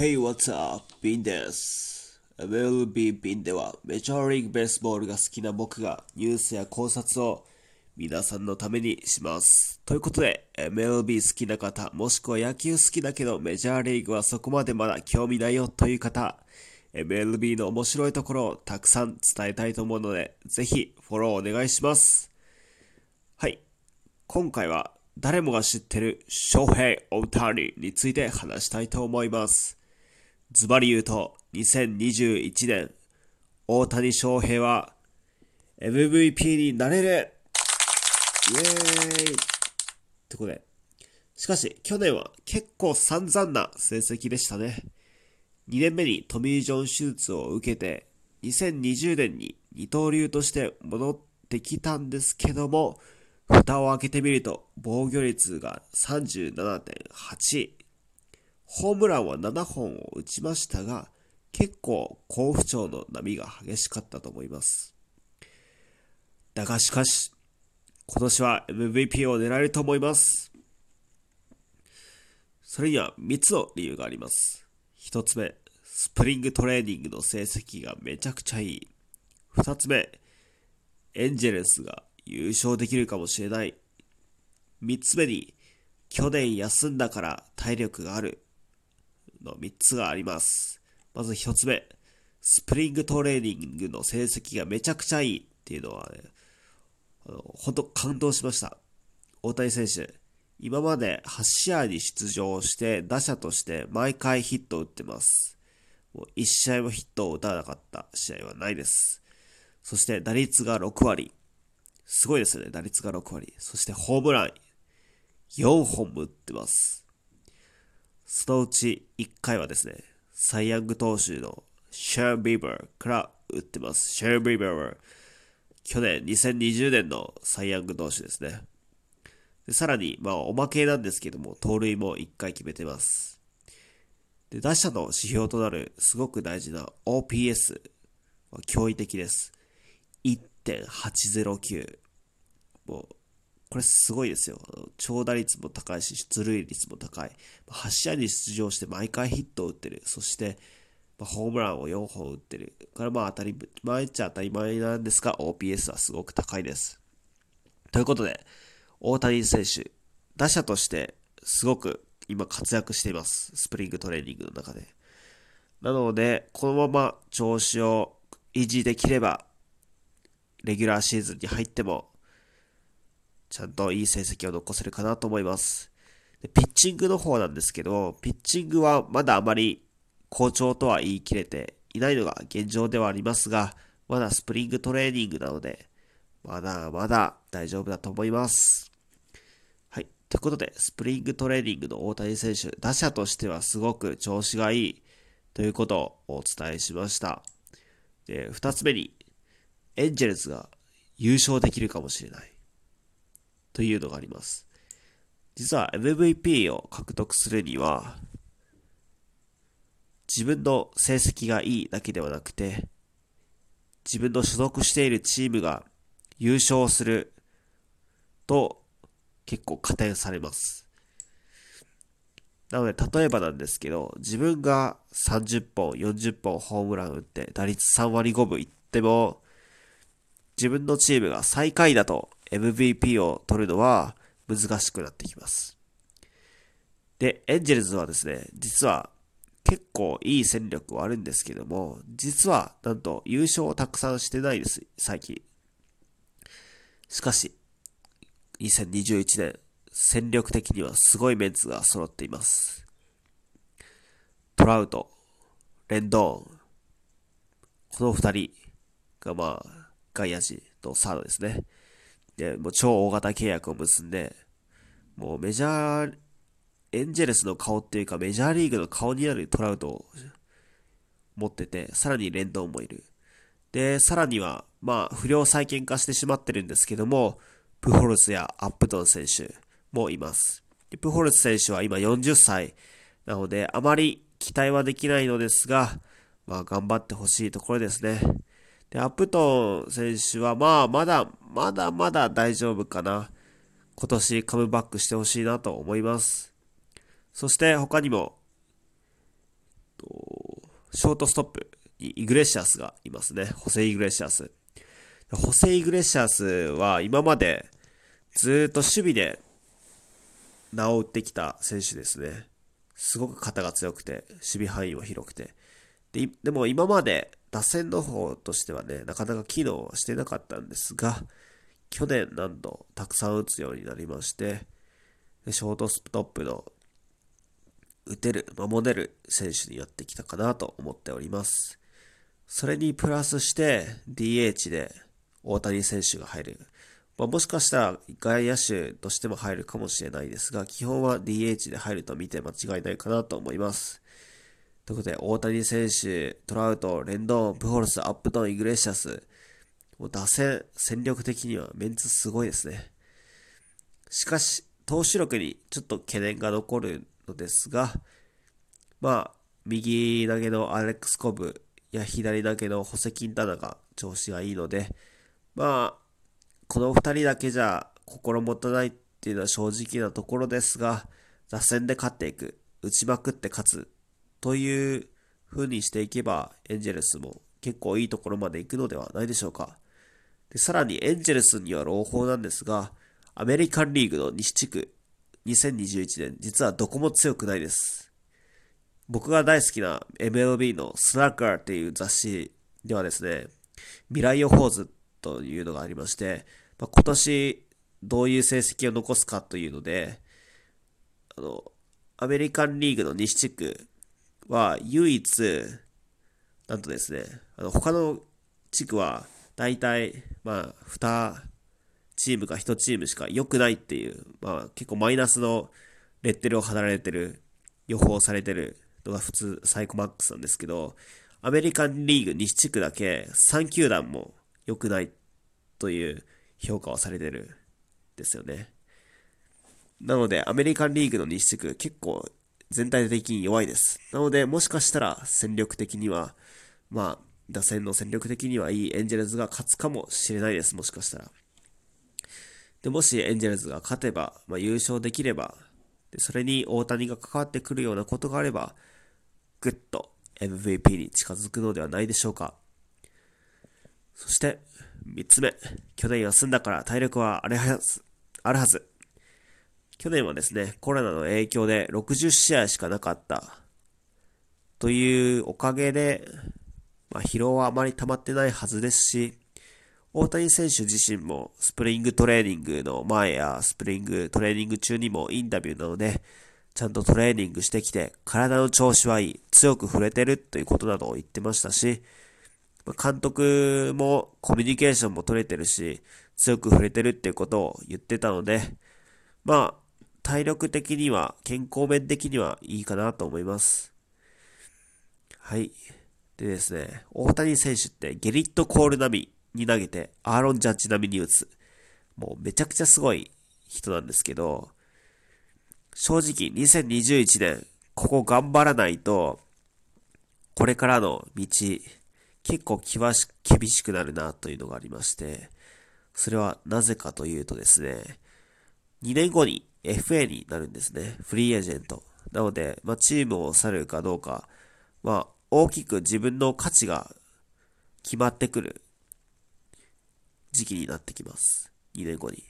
Hey, what's up? ビンです。MLB ビンではメジャーリーグベースボールが好きな僕がニュースや考察を皆さんのためにします。ということで、MLB 好きな方、もしくは野球好きだけどメジャーリーグはそこまでまだ興味ないよという方、MLB の面白いところをたくさん伝えたいと思うので、ぜひフォローお願いします。はい。今回は誰もが知ってる翔平オータニについて話したいと思います。ズバリ言うと、2021年、大谷翔平は MVP になれるイエーイってことで。しかし、去年は結構散々な成績でしたね。2年目にトミー・ジョン手術を受けて、2020年に二刀流として戻ってきたんですけども、蓋を開けてみると、防御率が37.8。ホームランは7本を打ちましたが、結構好不調の波が激しかったと思います。だがしかし、今年は MVP を狙えると思います。それには3つの理由があります。1つ目、スプリングトレーニングの成績がめちゃくちゃいい。2つ目、エンジェルスが優勝できるかもしれない。3つ目に、去年休んだから体力がある。の3つがあります。まず1つ目、スプリングトレーニングの成績がめちゃくちゃいいっていうのはね、あの本当感動しました。大谷選手、今まで8試合に出場して打者として毎回ヒットを打ってます。もう1試合もヒットを打たなかった試合はないです。そして打率が6割。すごいですね、打率が6割。そしてホームラン4本も打ってます。そのうち1回はですね、サイヤング投手のシェーン・ビーバーから打ってます。シェーン・ビーバーは去年2020年のサイヤング投手ですね。でさらに、まあおまけなんですけども、盗塁も1回決めてます。で、打者の指標となるすごく大事な OPS は驚異的です。1.809。もう、これすごいですよ。長打率も高いし、出塁率も高い。8試合に出場して毎回ヒットを打ってる。そして、ま、ホームランを4本打ってる。からまあ当たり前っちゃ当たり前なんですが、OPS はすごく高いです。ということで、大谷選手、打者としてすごく今活躍しています。スプリングトレーニングの中で。なので、このまま調子を維持できれば、レギュラーシーズンに入っても、ちゃんといい成績を残せるかなと思います。でピッチングの方なんですけど、ピッチングはまだあまり好調とは言い切れていないのが現状ではありますが、まだスプリングトレーニングなので、まだまだ大丈夫だと思います。はい。ということで、スプリングトレーニングの大谷選手、打者としてはすごく調子がいいということをお伝えしました。で、二つ目に、エンジェルスが優勝できるかもしれない。というのがあります。実は MVP を獲得するには、自分の成績がいいだけではなくて、自分の所属しているチームが優勝すると結構加点されます。なので、例えばなんですけど、自分が30本、40本ホームラン打って、打率3割5分いっても、自分のチームが最下位だと MVP を取るのは難しくなってきます。で、エンジェルズはですね、実は結構いい戦力はあるんですけども、実はなんと優勝をたくさんしてないです、最近。しかし、2021年、戦力的にはすごいメンツが揃っています。トラウト、レンドーン、この二人がまあ、外野手とサードですね。で、もう超大型契約を結んで、もうメジャー、エンジェルスの顔っていうかメジャーリーグの顔になるトラウトを持ってて、さらにレンドンもいる。で、さらには、まあ、不良再建化してしまってるんですけども、プホルスやアップトン選手もいます。でプホルス選手は今40歳なので、あまり期待はできないのですが、まあ、頑張ってほしいところですね。で、アプトン選手は、まあ、まだ、まだまだ大丈夫かな。今年カムバックしてほしいなと思います。そして他にも、ショートストップにイグレシアスがいますね。ホセイ・グレシアス。ホセイ・グレシアスは今までずっと守備で名を打ってきた選手ですね。すごく肩が強くて、守備範囲も広くて。ででも今まで打線の方としてはね、なかなか機能してなかったんですが、去年何度たくさん打つようになりまして、ショートストップの打てる、守れる選手になってきたかなと思っております。それにプラスして DH で大谷選手が入る。まあ、もしかしたら外野手としても入るかもしれないですが、基本は DH で入ると見て間違いないかなと思います。ということで、大谷選手、トラウト、レンドン、プホルス、アップトン、イグレシャス、もう打線、戦力的にはメンツすごいですね。しかし、投手力にちょっと懸念が残るのですが、まあ、右投げのアレックス・コブや左投げのホセ・キンタナが調子がいいので、まあ、この二人だけじゃ心もたないっていうのは正直なところですが、打線で勝っていく、打ちまくって勝つという風にしていけば、エンジェルスも結構いいところまで行くのではないでしょうか。でさらにエンジェルスには朗報なんですが、アメリカンリーグの西地区2021年、実はどこも強くないです。僕が大好きな MLB のスラッガーっていう雑誌ではですね、未来予報図というのがありまして、まあ、今年どういう成績を残すかというので、あの、アメリカンリーグの西地区は唯一、なんとですね、あの他の地区は大体、まあ、2チームか1チームしか良くないっていう、まあ結構マイナスのレッテルを貼られてる、予報されてるのが普通サイコマックスなんですけど、アメリカンリーグ西地区だけ3球団も良くないという評価をされてるんですよね。なので、アメリカンリーグの西地区結構全体的に弱いです。なので、もしかしたら戦力的には、まあ、打線の戦力的にはいいエンジェルズが勝つかもしれないです。もしかしたら。で、もしエンジェルズが勝てば、まあ、優勝できれば、で、それに大谷が関わってくるようなことがあれば、ぐっと MVP に近づくのではないでしょうか。そして、三つ目。去年休んだから体力はあるはず。あるはず。去年はですね、コロナの影響で60試合しかなかった。というおかげで、まあ、疲労はあまり溜まってないはずですし、大谷選手自身もスプリングトレーニングの前やスプリングトレーニング中にもインタビューなので、ちゃんとトレーニングしてきて、体の調子はいい、強く触れてるということなどを言ってましたし、監督もコミュニケーションも取れてるし、強く触れてるっていうことを言ってたので、まあ、体力的には、健康面的にはいいかなと思います。はい。でですね、大谷選手ってゲリット・コール並みに投げて、アーロン・ジャッジ並みに打つ。もうめちゃくちゃすごい人なんですけど、正直2021年、ここ頑張らないと、これからの道、結構厳しくなるなというのがありまして、それはなぜかというとですね、2年後に FA になるんですね。フリーエージェント。なので、まあ、チームを去るかどうか、まあ、大きく自分の価値が決まってくる時期になってきます。2年後に。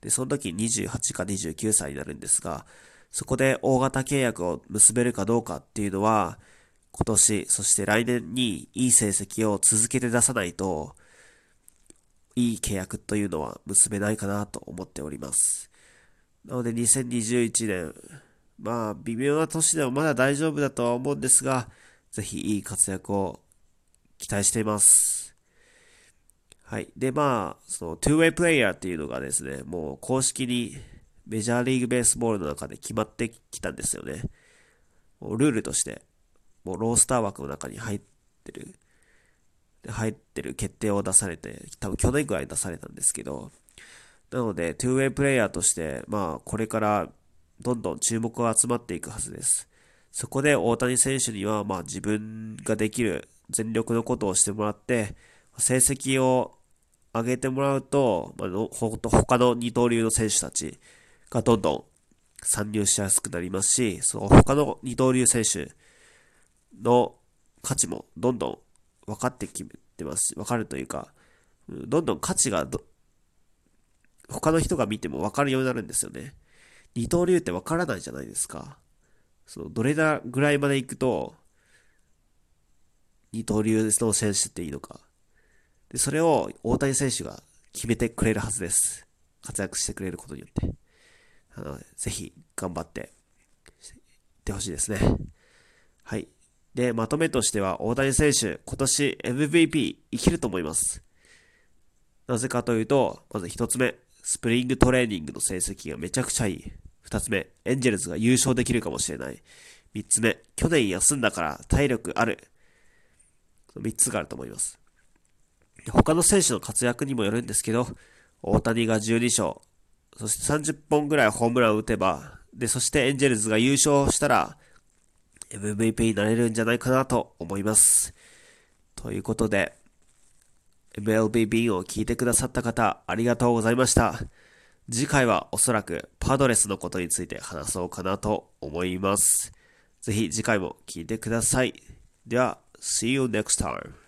で、その時28か29歳になるんですが、そこで大型契約を結べるかどうかっていうのは、今年、そして来年にいい成績を続けて出さないと、いい契約というのは結べないかなと思っております。なので2021年、まあ微妙な年でもまだ大丈夫だとは思うんですが、ぜひいい活躍を期待しています。はい。で、まあ、その、トゥーウェイプレイヤーっていうのがですね、もう公式にメジャーリーグベースボールの中で決まってきたんですよね。もうルールとして、もうロースター枠の中に入ってる、入ってる決定を出されて、多分去年ぐらい出されたんですけど、なので、トゥーウェイプレイヤーとして、まあ、これからどんどん注目が集まっていくはずです。そこで大谷選手には、まあ自分ができる全力のことをしてもらって、成績を上げてもらうと、まあ、他の二刀流の選手たちがどんどん参入しやすくなりますし、その他の二刀流選手の価値もどんどん分かってきてます分かるというか、どんどん価値が他の人が見ても分かるようになるんですよね。二刀流って分からないじゃないですか。その、どれだぐらいまで行くと、二刀流の選手っていいのか。で、それを大谷選手が決めてくれるはずです。活躍してくれることによって。あの、ぜひ頑張っていってほしいですね。はい。で、まとめとしては、大谷選手、今年 MVP 生きると思います。なぜかというと、まず一つ目、スプリングトレーニングの成績がめちゃくちゃいい。二つ目、エンジェルスが優勝できるかもしれない。三つ目、去年休んだから体力ある。三つがあると思います。他の選手の活躍にもよるんですけど、大谷が12勝、そして30本ぐらいホームランを打てば、で、そしてエンジェルスが優勝したら、MVP になれるんじゃないかなと思います。ということで、MLBB を聞いてくださった方、ありがとうございました。次回はおそらくパドレスのことについて話そうかなと思います。ぜひ次回も聞いてください。では、See you next time.